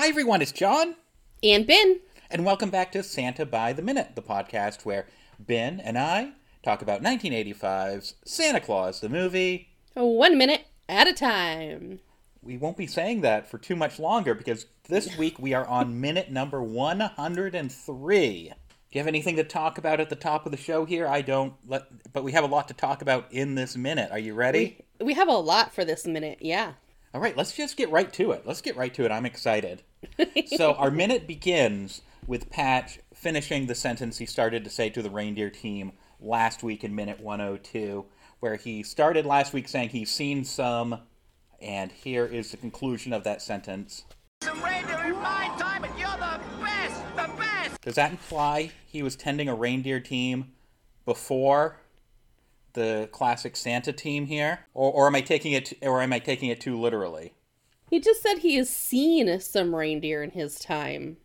Hi, everyone, it's John, And Ben. and welcome back to Santa by the Minute, the podcast where Ben and I talk about 1985's Santa Claus, the movie. One minute at a time. We won't be saying that for too much longer because this week we are on minute number 103. Do you have anything to talk about at the top of the show here? I don't, let, but we have a lot to talk about in this minute. Are you ready? We have a lot for this minute, yeah. All right, let's just get right to it. Let's get right to it. I'm excited. so, our minute begins with Patch finishing the sentence he started to say to the reindeer team last week in minute 102, where he started last week saying he's seen some, and here is the conclusion of that sentence. Some reindeer in my time, and you're the best, the best. Does that imply he was tending a reindeer team before the classic Santa team here, or, or am I taking it, or am I taking it too literally? He just said he has seen some reindeer in his time.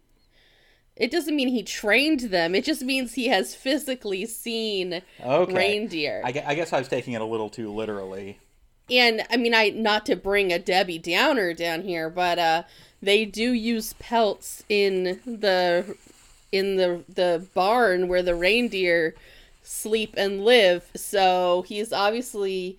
It doesn't mean he trained them. It just means he has physically seen Okay. reindeer. I, I guess I was taking it a little too literally. And I mean, I not to bring a Debbie Downer down here, but uh, they do use pelts in the in the the barn where the reindeer sleep and live. So he's obviously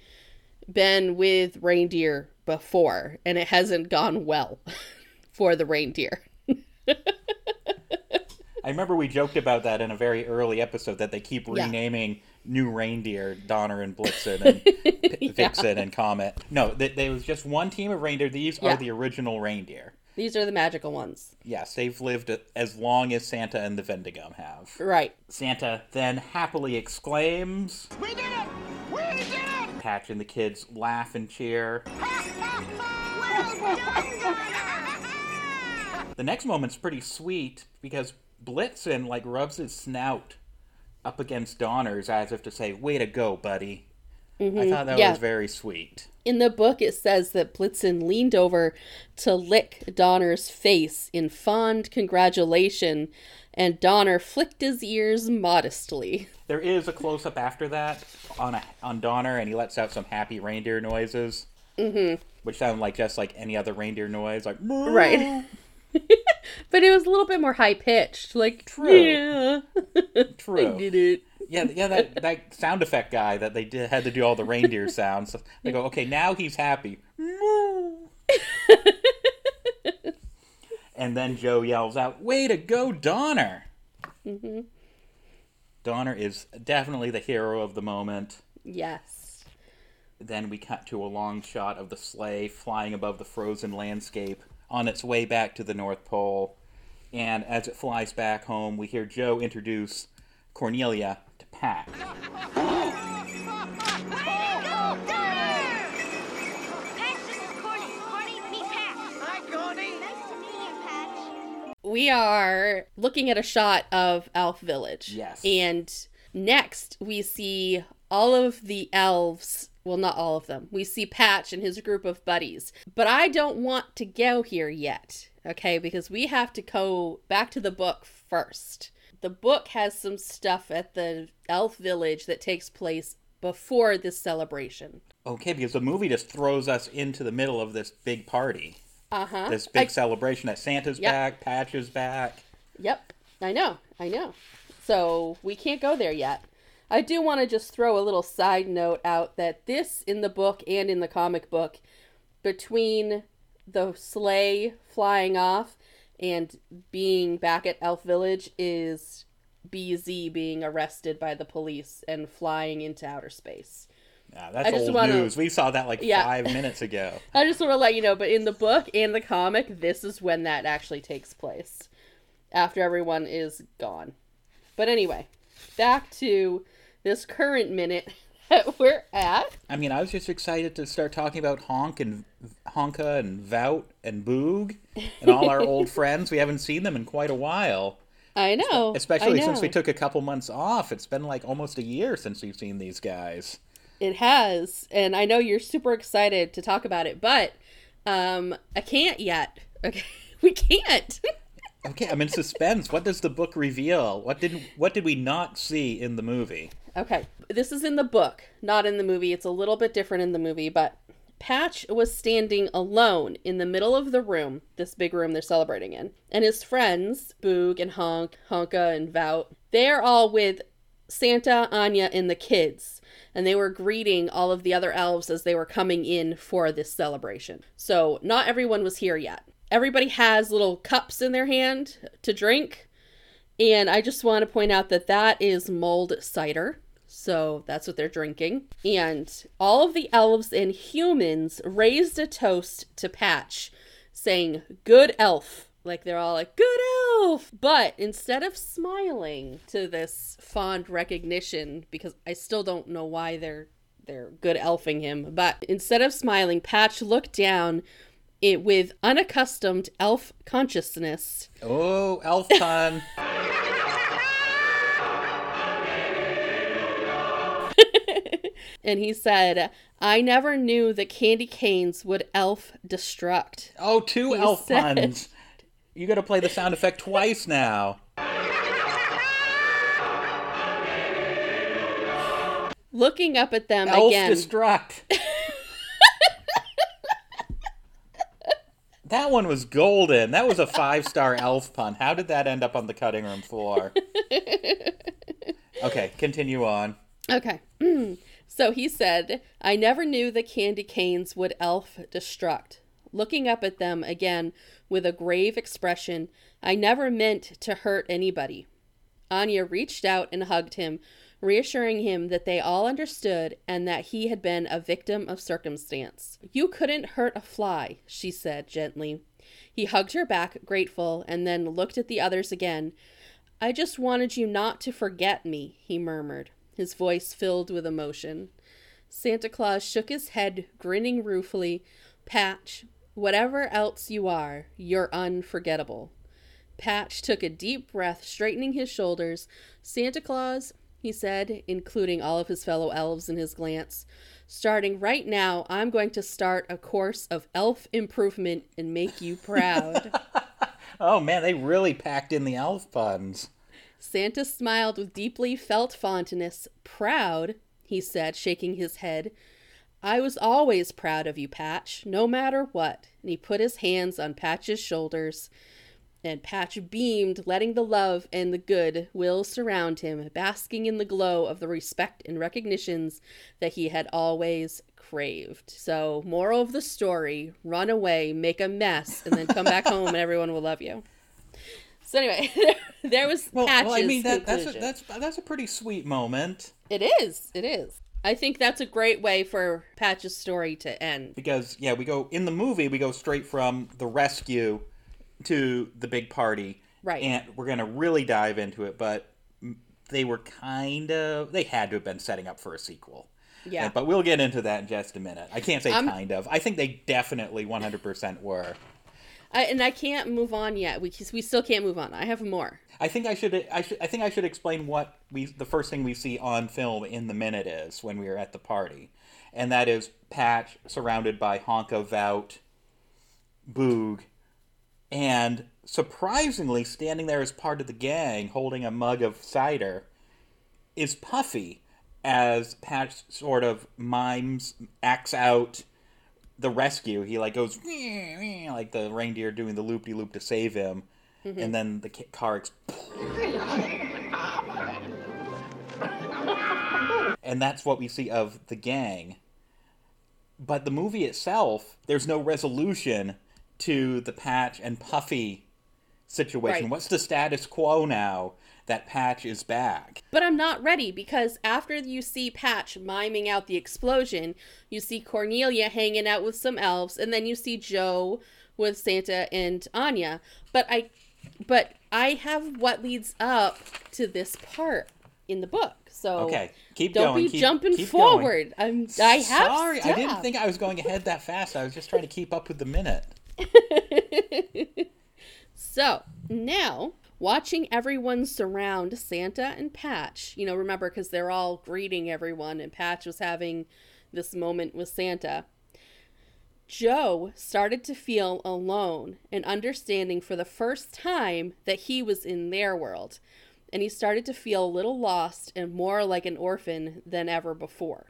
been with reindeer before, and it hasn't gone well for the reindeer. I remember we joked about that in a very early episode that they keep Yeah. renaming new reindeer Donner and Blitzen and P- Vixen and Comet. No, th- there was just one team of reindeer. These Yeah. are the original reindeer. These are the magical ones, Yes, they've lived as long as Santa and the Vendigum have. right? Santa then happily exclaims. We did it! We did it! Patch and the kids laugh and cheer. The next moment's pretty sweet because Blitzen like rubs his snout up against Donner's as if to say, "Way to go, buddy." I mm-hmm. thought that Yeah. was very sweet. In the book, it says that Blitzen leaned over to lick Donner's face in fond congratulation, and Donner flicked his ears modestly. There is a close up after that on a, on Donner, and he lets out some happy reindeer noises, mm-hmm. which sound like just like any other reindeer noise, like "Moo." Right. But it was a little bit more high pitched, like True. Yeah, True. I did it. Yeah, yeah, that, that sound effect guy that they did had to do all the reindeer sounds. They go, okay, now he's happy. Moo. and then Joe yells out, "Way to go, Donner!" Mm-hmm. Donner is definitely the hero of the moment. Yes. Then we cut to a long shot of the sleigh flying above the frozen landscape on its way back to the North Pole. And as it flies back home, we hear Joe introduce Cornelia to Pat. Patch, this is Corny. Corny, meet Patch. Hi, Connie. Nice to meet you, Patch. We are looking at a shot of Elf Village. Yes. And next we see all of the elves. Well, not all of them. We see Patch and his group of buddies. But I don't want to go here yet, okay? Because we have to go back to the book first. The book has some stuff at the elf village that takes place before this celebration. Okay, because the movie just throws us into the middle of this big party, Uh huh. this big celebration that Santa's Yep. back, Patch is back. Yep, I know, I know. So we can't go there yet. I do want to just throw a little side note out that this in the book and in the comic book, between the sleigh flying off and being back at Elf Village, is BZ being arrested by the police and flying into outer space. Yeah, that's old wanna- news. We saw that like Yeah. five minutes ago. I just want to let you know, but in the book and the comic, this is when that actually takes place. After everyone is gone. But anyway, back to this current minute that we're at. I mean, I was just excited to start talking about Honk and Honka and Vout and Boog and all our old friends. We haven't seen them in quite a while. I know. Especially I since we took a couple months off. It's been like almost a year since we've seen these guys. It has, and I know you're super excited to talk about it, but um, I can't yet. Okay, we can't. Okay, I'm in suspense. what does the book reveal? What did what did we not see in the movie? Okay. This is in the book, not in the movie. It's a little bit different in the movie, but Patch was standing alone in the middle of the room, this big room they're celebrating in. And his friends, Boog and Honk, Honka and Vout, they're all with Santa, Anya, and the kids. And they were greeting all of the other elves as they were coming in for this celebration. So, not everyone was here yet. Everybody has little cups in their hand to drink. And I just want to point out that that is mulled cider. So that's what they're drinking. And all of the elves and humans raised a toast to Patch, saying, Good elf. Like they're all like, Good elf. But instead of smiling to this fond recognition, because I still don't know why they're they're good elfing him, but instead of smiling, Patch looked down it with unaccustomed elf consciousness Oh, elf pun. and he said, I never knew that candy canes would elf destruct. Oh, two He elf said- puns. You got to play the sound effect twice now. Looking up at them Elf again. destruct. that one was golden. That was a five star elf pun. How did that end up on the cutting room floor? Okay, continue on. Okay. Mm. so he said, I never knew the candy canes would elf destruct. Looking up at them again with a grave expression, I never meant to hurt anybody. Anya reached out and hugged him, reassuring him that they all understood and that he had been a victim of circumstance. You couldn't hurt a fly, she said gently. He hugged her back, grateful, and then looked at the others again. I just wanted you not to forget me, he murmured, his voice filled with emotion. Santa Claus shook his head, grinning ruefully. Patch, whatever else you are, you're unforgettable. Patch took a deep breath, straightening his shoulders. Santa Claus, he said, including all of his fellow elves in his glance, starting right now, I'm going to start a course of elf improvement and make you proud. Oh man, they really packed in the elf puns. Santa smiled with deeply felt fondness. Proud, he said, shaking his head. I was always proud of you, Patch, no matter what. And he put his hands on Patch's shoulders. And Patch beamed, letting the love and the good will surround him, basking in the glow of the respect and recognitions that he had always craved. So, moral of the story run away, make a mess, and then come back home, and everyone will love you. So, anyway, there was Well, Patch's well I mean that, that's a, that's that's a pretty sweet moment It is. It is. I think that's a great way for Patch's story to end. because yeah, we go in the movie we go straight from the rescue to the big party. Right. And we're going to really dive into it, but they were kind of they had to have been setting up for a sequel. Yeah. But we'll get into that in just a minute. I can't say I'm- kind of. I think they definitely 100% were. I, and I can't move on yet. We we still can't move on. I have more. I think I should I should I think I should explain what we the first thing we see on film in the minute is when we are at the party. And that is Patch surrounded by Honka Vout, Boog, and surprisingly standing there as part of the gang holding a mug of cider is Puffy as Patch sort of mimes acts out the rescue. He like goes like the reindeer doing the loop de loop to save him, mm-hmm. and then the car. Ex- and that's what we see of the gang. But the movie itself, there's no resolution to the Patch and Puffy situation. Right. What's the status quo now that Patch is back? But I'm not ready because after you see Patch miming out the explosion, you see Cornelia hanging out with some elves, and then you see Joe with Santa and Anya. But I, but I have what leads up to this part in the book. So Okay, keep don't going. be keep- jumping keep going. forward. I'm. I have. Sorry, I didn't think I was going ahead that fast. I was just trying to keep up with the minute. So now, watching everyone surround Santa and Patch, you know, remember because they're all greeting everyone, and Patch was having this moment with Santa. Joe started to feel alone and understanding for the first time that he was in their world, and he started to feel a little lost and more like an orphan than ever before.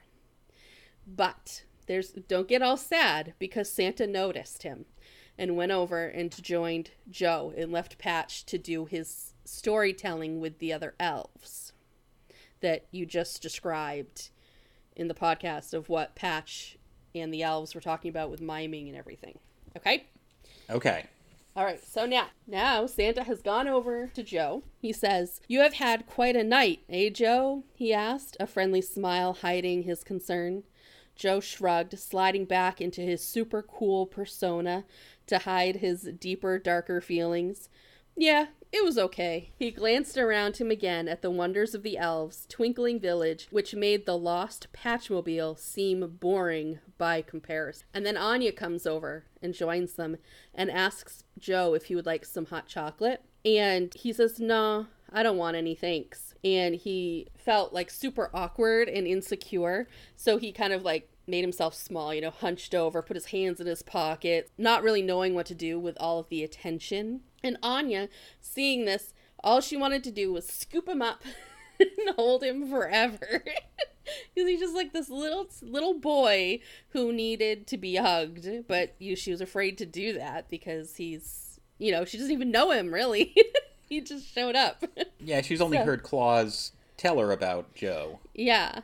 But there's don't get all sad because Santa noticed him and went over and joined Joe and left Patch to do his storytelling with the other elves that you just described in the podcast of what Patch and the elves were talking about with miming and everything. Okay? Okay. All right, so now, now Santa has gone over to Joe. He says, "You have had quite a night, eh, Joe?" he asked, a friendly smile hiding his concern. Joe shrugged, sliding back into his super cool persona to hide his deeper, darker feelings. Yeah, it was okay. He glanced around him again at the wonders of the elves' twinkling village, which made the lost Patchmobile seem boring by comparison. And then Anya comes over and joins them and asks Joe if he would like some hot chocolate. And he says, No, I don't want any, thanks. And he felt like super awkward and insecure. So he kind of like made himself small, you know, hunched over, put his hands in his pocket, not really knowing what to do with all of the attention. And Anya, seeing this, all she wanted to do was scoop him up and hold him forever. Because he's just like this little little boy who needed to be hugged, but you, she was afraid to do that because he's, you know, she doesn't even know him really. he just showed up. Yeah, she's only So- heard Claus tell her about Joe. yeah.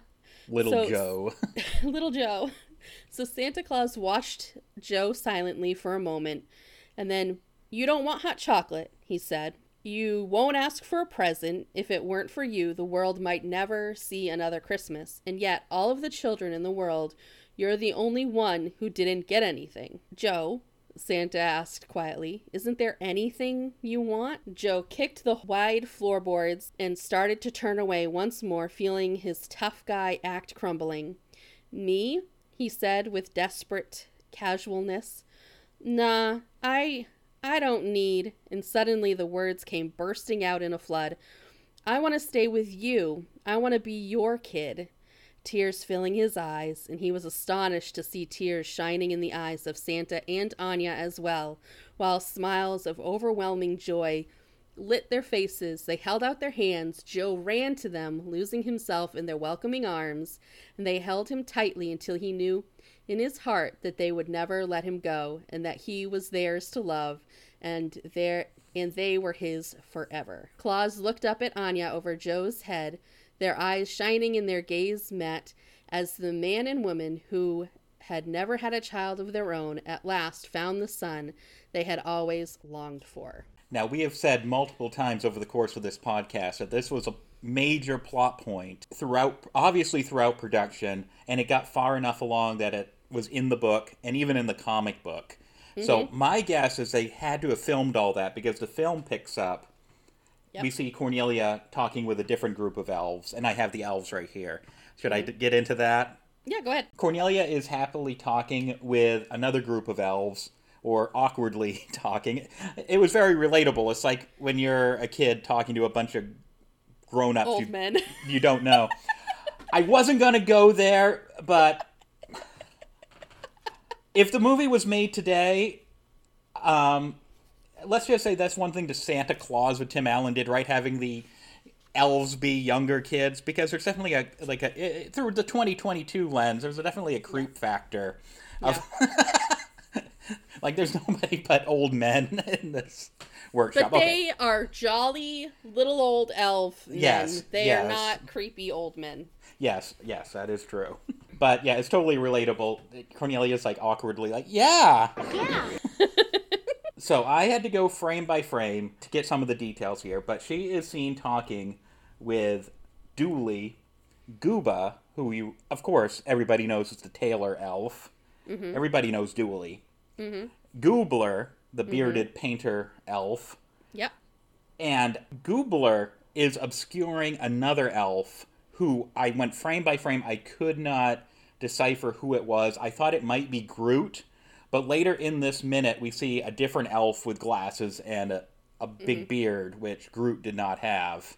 Little So- Joe. little Joe. So Santa Claus watched Joe silently for a moment, and then, You don't want hot chocolate, he said. You won't ask for a present. If it weren't for you, the world might never see another Christmas. And yet, all of the children in the world, you're the only one who didn't get anything. Joe, Santa asked quietly, Isn't there anything you want? Joe kicked the wide floorboards and started to turn away once more, feeling his tough guy act crumbling. Me? he said with desperate casualness. Nah, I I don't need and suddenly the words came bursting out in a flood. I want to stay with you. I want to be your kid. Tears filling his eyes, and he was astonished to see tears shining in the eyes of Santa and Anya as well, while smiles of overwhelming joy lit their faces. They held out their hands. Joe ran to them, losing himself in their welcoming arms, and they held him tightly until he knew in his heart that they would never let him go, and that he was theirs to love, and and they were his forever. Claus looked up at Anya over Joe's head, their eyes shining and their gaze met, as the man and woman who had never had a child of their own at last found the son they had always longed for. Now, we have said multiple times over the course of this podcast that this was a major plot point throughout, obviously throughout production, and it got far enough along that it was in the book and even in the comic book. So, mm-hmm. my guess is they had to have filmed all that because the film picks up. Yep. We see Cornelia talking with a different group of elves, and I have the elves right here. Should I d- get into that? Yeah, go ahead. Cornelia is happily talking with another group of elves, or awkwardly talking. It was very relatable. It's like when you're a kid talking to a bunch of grown ups you, men. you don't know. I wasn't going to go there, but if the movie was made today, um, let's just say that's one thing to Santa Claus what Tim Allen did, right? Having the elves be younger kids, because there's definitely a like a through the 2022 lens, there's definitely a creep factor. Of, like there's nobody but old men in this workshop. But Okay. they are jolly little old elf men. Yes, They yes. are not creepy old men. Yes, yes, that is true. But yeah, it's totally relatable. Cornelia's like awkwardly like, "Yeah." Yeah. So I had to go frame by frame to get some of the details here, but she is seen talking with Dooley, Gooba, who you, of course, everybody knows is the tailor elf. Mm-hmm. Everybody knows Dooley. Mm-hmm. Goobler, the mm-hmm. bearded painter elf, Yep. and Goobler is obscuring another elf who I went frame by frame. I could not decipher who it was. I thought it might be Groot, but later in this minute, we see a different elf with glasses and a, a big beard, which Groot did not have,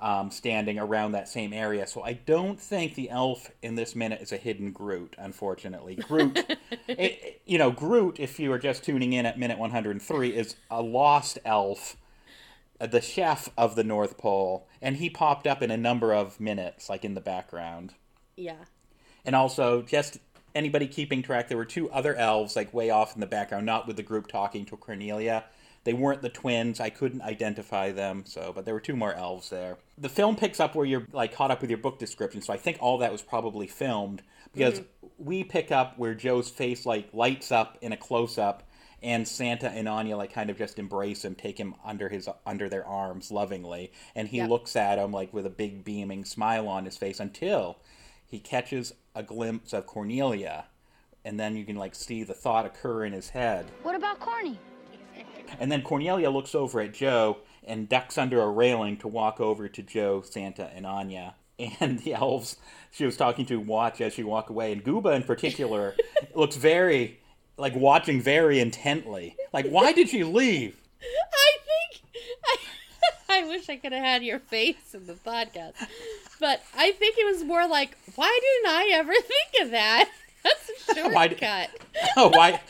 um, standing around that same area. So I don't think the elf in this minute is a hidden Groot, unfortunately. Groot, it, it- you know, Groot, if you are just tuning in at minute 103, is a lost elf uh, the chef of the North Pole, and he popped up in a number of minutes, like in the background. Yeah. And also, just anybody keeping track, there were two other elves like way off in the background, not with the group talking to Cornelia. They weren't the twins. I couldn't identify them, so but there were two more elves there. The film picks up where you're like caught up with your book description, so I think all that was probably filmed because mm-hmm. we pick up where Joe's face like lights up in a close up and Santa and Anya like kind of just embrace him, take him under his under their arms lovingly, and he Yep. looks at him like with a big beaming smile on his face until he catches a glimpse of Cornelia, and then you can like see the thought occur in his head. What about Corny? And then Cornelia looks over at Joe and ducks under a railing to walk over to Joe, Santa, and Anya. And the elves she was talking to watch as she walk away. And Gooba, in particular, looks very, like, watching very intently. Like, why did she leave? I think I, I wish I could have had your face in the podcast, but I think it was more like, why didn't I ever think of that? That's a Why d- shortcut. Oh, why?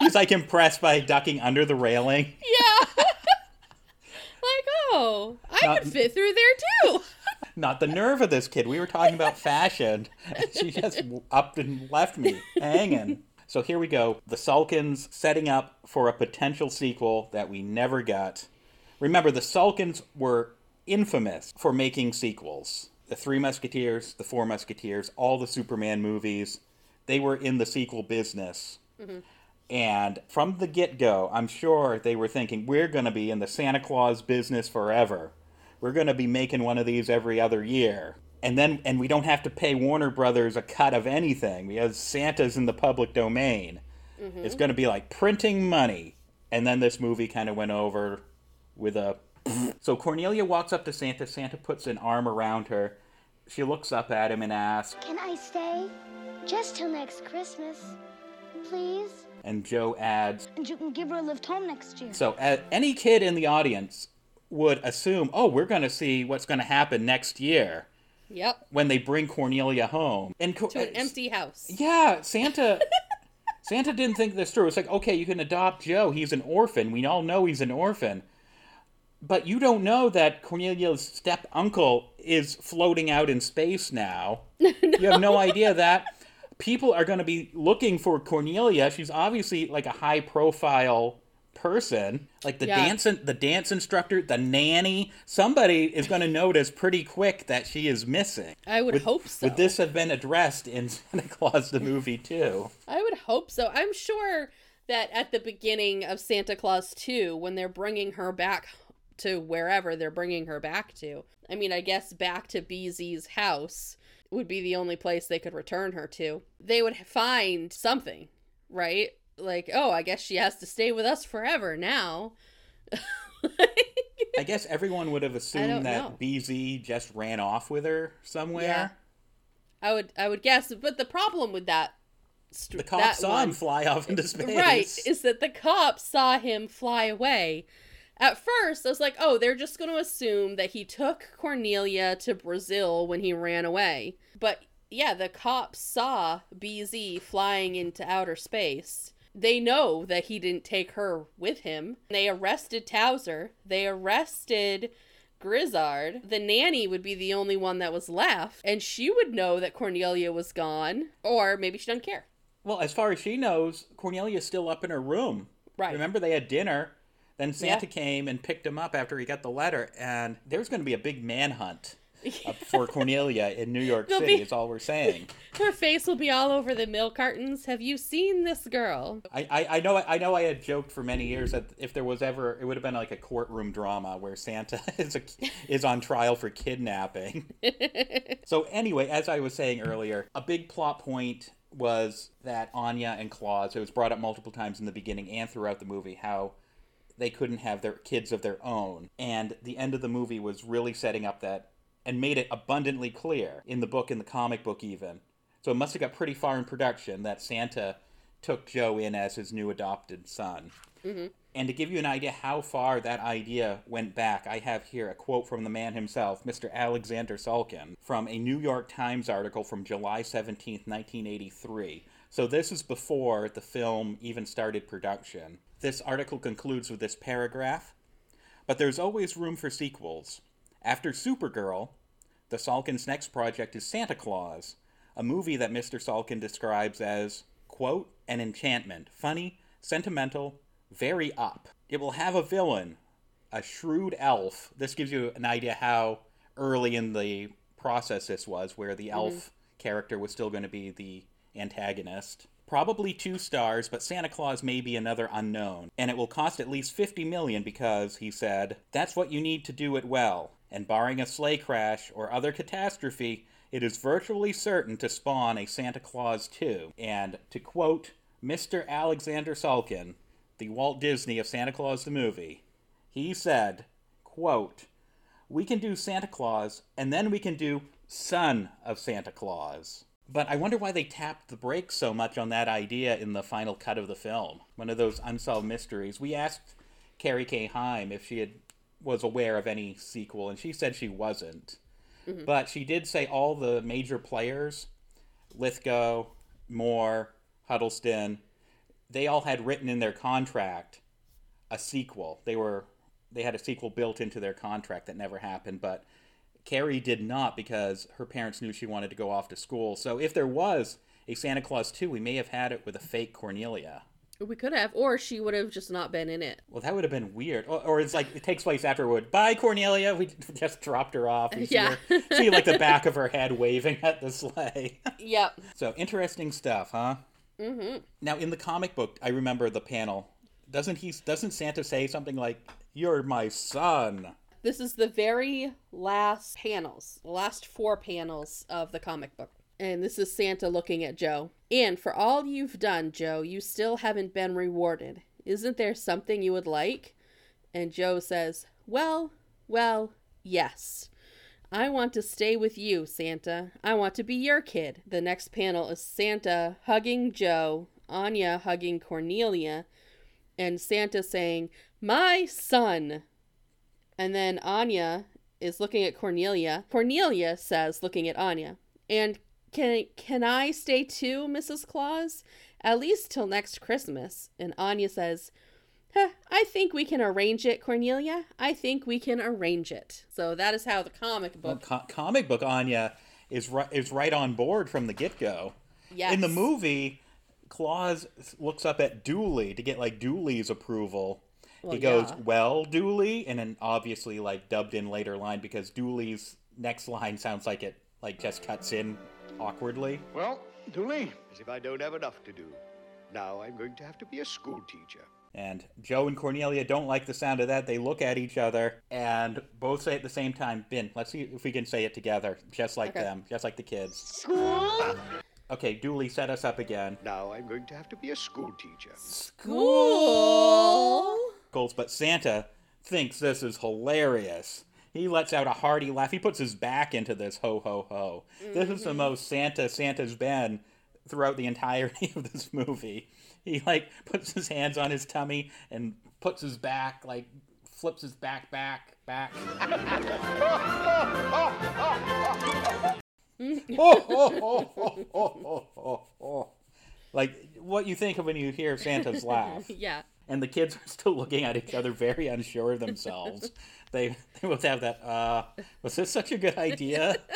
He's, like, impressed by ducking under the railing. Yeah. like, oh, I Not- could fit through there too. Not the nerve of this kid. We were talking about fashion. And she just upped and left me hanging. So here we go. The Salkinds setting up for a potential sequel that we never got. Remember, the Salkinds were infamous for making sequels. The Three Musketeers, the Four Musketeers, all the Superman movies, they were in the sequel business. Mm-hmm. And from the get go, I'm sure they were thinking, we're going to be in the Santa Claus business forever. We're going to be making one of these every other year. And then, and we don't have to pay Warner Brothers a cut of anything because Santa's in the public domain. Mm-hmm. It's going to be like printing money. And then this movie kind of went over with a. So Cornelia walks up to Santa. Santa puts an arm around her. She looks up at him and asks, Can I stay? Just till next Christmas. Please? and Joe adds, And you can give her a lift home next year. So, uh, any kid in the audience would assume, oh, we're going to see what's going to happen next year Yep. when they bring Cornelia home. And Co- To an empty house. Yeah, Santa. Santa didn't think this through. It's like, okay, you can adopt Joe. He's an orphan. We all know he's an orphan. But you don't know that Cornelia's step uncle is floating out in space now. You have no idea that people are going to be looking for Cornelia. She's obviously like a high profile person. Like the Yeah. dance the dance instructor, the nanny, somebody is going to notice pretty quick that she is missing. I would Would- hope so. Would this have been addressed in Santa Claus the movie too? I would hope so. I'm sure that at the beginning of Santa Claus 2, when they're bringing her back to wherever they're bringing her back to, I mean, I guess back to BZ's house would be the only place they could return her to. They would find something, right? Like, oh, I guess she has to stay with us forever now. I guess everyone would have assumed that know. BZ just ran off with her somewhere. Yeah. I would I would guess, but the problem with that st- The cops that saw one- him fly off into space. Right, is that the cops saw him fly away. At first, I was like, oh, they're just going to assume that he took Cornelia to Brazil when he ran away. But yeah, the cops saw BZ flying into outer space. They know that he didn't take her with him. They arrested Towzer. They arrested Grizzard. The nanny would be the only one that was left, and she would know that Cornelia was gone, or maybe she doesn't care. Well, as far as she knows, Cornelia's still up in her room. Right. Remember, they had dinner. Then Santa Yeah. came and picked him up after he got the letter, and there's going to be a big manhunt for Cornelia in New York City. be- Is all we're saying. Her face will be all over the milk cartons. Have you seen this girl? I, I, I know I know I had joked for many years that if there was ever it would have been like a courtroom drama where Santa is a, is on trial for kidnapping. so anyway, as I was saying earlier, a big plot point was that Anya and Claus. It was brought up multiple times in the beginning and throughout the movie how they couldn't have their kids of their own, and the end of the movie was really setting up that and made it abundantly clear in the book, in the comic book, even. So it must have got pretty far in production that Santa took Joe in as his new adopted son. Mm-hmm. And to give you an idea how far that idea went back, I have here a quote from the man himself, Mr. Alexander Salkind, from a New York Times article from July 17th, 1983. So this is before the film even started production. This article concludes with this paragraph But there's always room for sequels. After Supergirl, the Salkinds' next project is Santa Claus, a movie that Mr. Salkind describes as, quote, an enchantment. Funny, sentimental, very up. It will have a villain, a shrewd elf. This gives you an idea how early in the process this was, where the mm-hmm. elf character was still going to be the antagonist. Probably two stars, but Santa Claus may be another unknown. And it will cost at least 50 million because, he said, that's what you need to do it well. And barring a sleigh crash or other catastrophe, it is virtually certain to spawn a Santa Claus 2. And to quote Mr. Alexander Salkind, the Walt Disney of Santa Claus the movie, he said, quote, we can do Santa Claus, and then we can do Son of Santa Claus. But I wonder why they tapped the brakes so much on that idea in the final cut of the film. One of those unsolved mysteries. We asked Carrie Kei Heim if she had was aware of any sequel, and she said she wasn't. Mm-hmm. But she did say all the major players, Lithgow, Moore, Huddleston, they all had written in their contract a sequel. They were they had a sequel built into their contract that never happened, but Carrie did not because her parents knew she wanted to go off to school. So if there was a Santa Claus 2, we may have had it with a fake Cornelia. We could have, or she would have just not been in it. Well, that would have been weird. Or, or it's like it takes place afterward. Bye, Cornelia. We just dropped her off. See, Yeah. her, see like the back of her head waving at the sleigh. Yep. so interesting stuff, huh? Mm-hmm. Now in the comic book, I remember the panel. Doesn't he? Doesn't Santa say something like, "You're my son"? This is the very last panels, the last four panels of the comic book. And this is Santa looking at Joe. And for all you've done, Joe, you still haven't been rewarded. Isn't there something you would like? And Joe says, Well, well, yes. I want to stay with you, Santa. I want to be your kid. The next panel is Santa hugging Joe, Anya hugging Cornelia, and Santa saying, My son. And then Anya is looking at Cornelia. Cornelia says, looking at Anya, and can can I stay too, Mrs. Claus? At least till next Christmas. And Anya says, huh, I think we can arrange it, Cornelia. I think we can arrange it. So that is how the comic Well, book. co- comic book Anya is right is right on board from the get go. yes. In the movie, Claus looks up at Dooley to get like Dooley's approval. Well, he goes, yeah. "Well, Dooley," and then obviously like dubbed in later line because Dooley's next line sounds like it like just cuts in awkwardly. Well, Dooley, As if I don't have enough to do. Now I'm going to have to be a school teacher. And Joe and Cornelia don't like the sound of that. They look at each other and both say at the same time, "Bin." Let's see if we can say it together, just like Okay. them, just like the kids. School? Okay, Dooley, set us up again. Now I'm going to have to be a school teacher. Cool. But Santa thinks this is hilarious. He lets out a hearty laugh. He puts his back into this ho ho ho. This is the mm-hmm. most Santa Santa's been throughout the entirety of this movie. He like puts his hands on his tummy and puts his back like flips his back back back. like what you think of when you hear Santa's laugh Yeah. And the kids are still looking at each other very unsure of themselves. they they both have that uh was this such a good idea?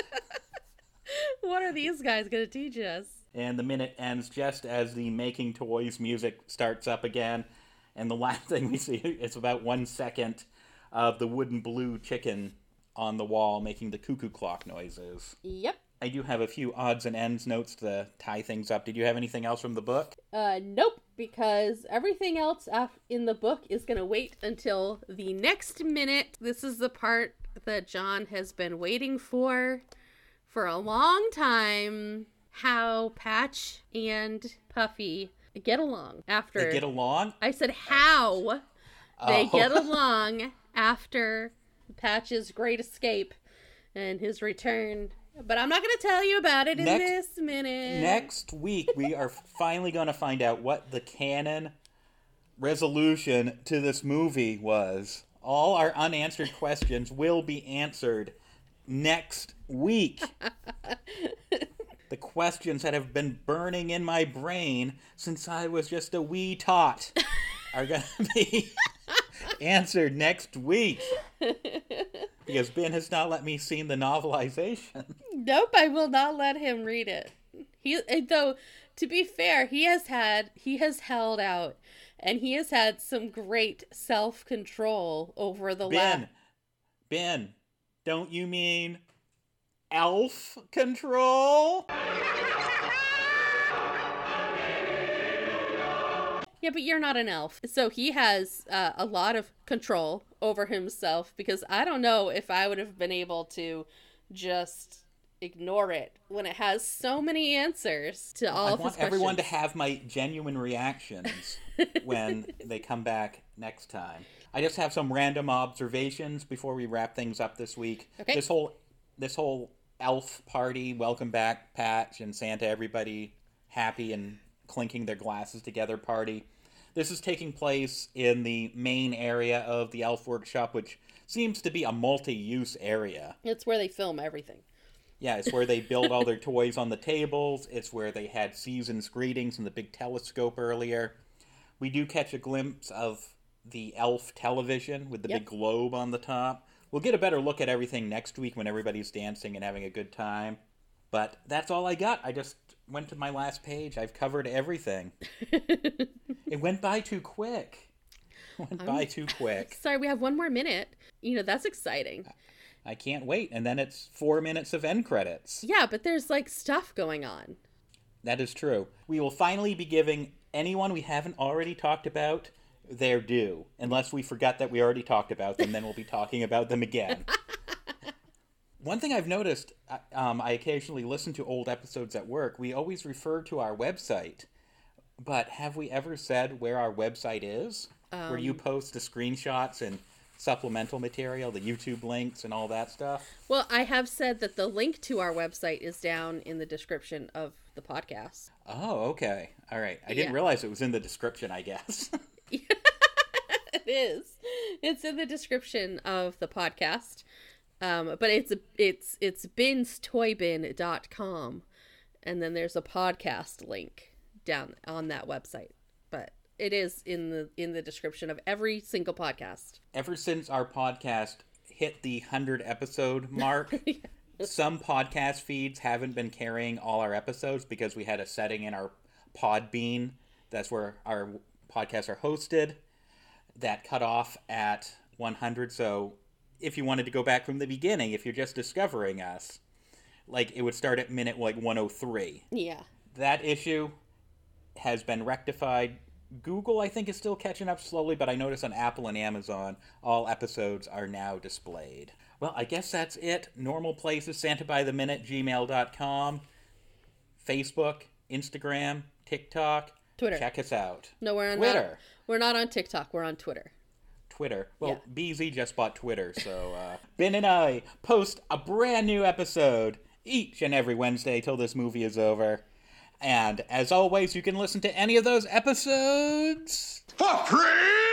What are these guys going to teach us? and the minute ends just as the making toys music starts up again and the last thing we see is about 1 second of the wooden blue chicken on the wall making the cuckoo clock noises. Yep. I do have a few odds and ends notes to tie things up. Did you have anything else from the book? Uh, nope, because everything else in the book is going to wait until the next minute. This is the part that John has been waiting for for a long time. How Patch and Puffy get along after. They get along? I said how they Oh. get along after Patch's great escape and his return. But I'm not going to tell you about it in this minute. Next week, we are finally going to find out what the canon resolution to this movie was. All our unanswered questions will be answered next week. the questions that have been burning in my brain since I was just a wee tot are going to be answered next week. Because Ben has not let me see the novelization. Nope, I will not let him read it. He eh, though to be fair, he has had he has held out and he has had some great self-control over the Ben, last Ben, don't you mean elf control? Yeah, but you're not an elf. So he has uh, a lot of control over himself because I don't know if I would have been able to just ignore it when it has so many answers to all. I of want everyone to have my genuine reactions when they come back next time. I just have some random observations before we wrap things up this week. Okay. This whole this whole elf party, welcome back Patch and Santa everybody happy and clinking their glasses together party. This is taking place in the main area of the elf workshop which seems to be a multi-use area. It's where they film everything. Yeah, it's where they build all their toys on the tables. It's where they had season's greetings and the big telescope earlier. We do catch a glimpse of the elf television with the Yep. big globe on the top. We'll get a better look at everything next week when everybody's dancing and having a good time. But that's all I got. I just went to my last page. I've covered everything. it went by too quick. Went by too quick. Sorry, we have one more minute. You know, that's exciting. I can't wait. And then it's four minutes of end credits. Yeah, but there's like stuff going on. That is true. We will finally be giving anyone we haven't already talked about their due, unless we forget that we already talked about them, then we'll be talking about them again. One thing I've noticed, uh, um, I occasionally listen to old episodes at work. We always refer to our website, but have we ever said where our website is? where you post the screenshots and supplemental material, the YouTube links, and all that stuff? Well, I have said that the link to our website is down in the description of the podcast. Oh, okay. All right. I didn't Yeah. realize it was in the description, I guess. It is. It's in the description of the podcast. Um, but it's it's it's binstoybin.com and then there's a podcast link down on that website. But it is in the in the description of every single podcast. ever since our podcast hit the 100 episode mark, some podcast feeds haven't been carrying all our episodes because we had a setting in our Podbean. That's where our podcasts are hosted. That cut off at 100. So if you wanted to go back from the beginning, if you're just discovering us, like it would start at minute like 103 Yeah. that issue has been rectified. Google, I think, is still catching up slowly, but I notice on Apple and Amazon, all episodes are now displayed. Well, I guess that's it. Normal places, Santa by the Minute, gmail.com, Facebook, Instagram, TikTok. Twitter. Check us out. No, we're on Twitter. we're not on TikTok. We're on Twitter. Twitter. Well, Yeah. BZ just bought Twitter, so uh, Ben and I post a brand new episode each and every Wednesday till this movie is over. And as always, you can listen to any of those episodes For free!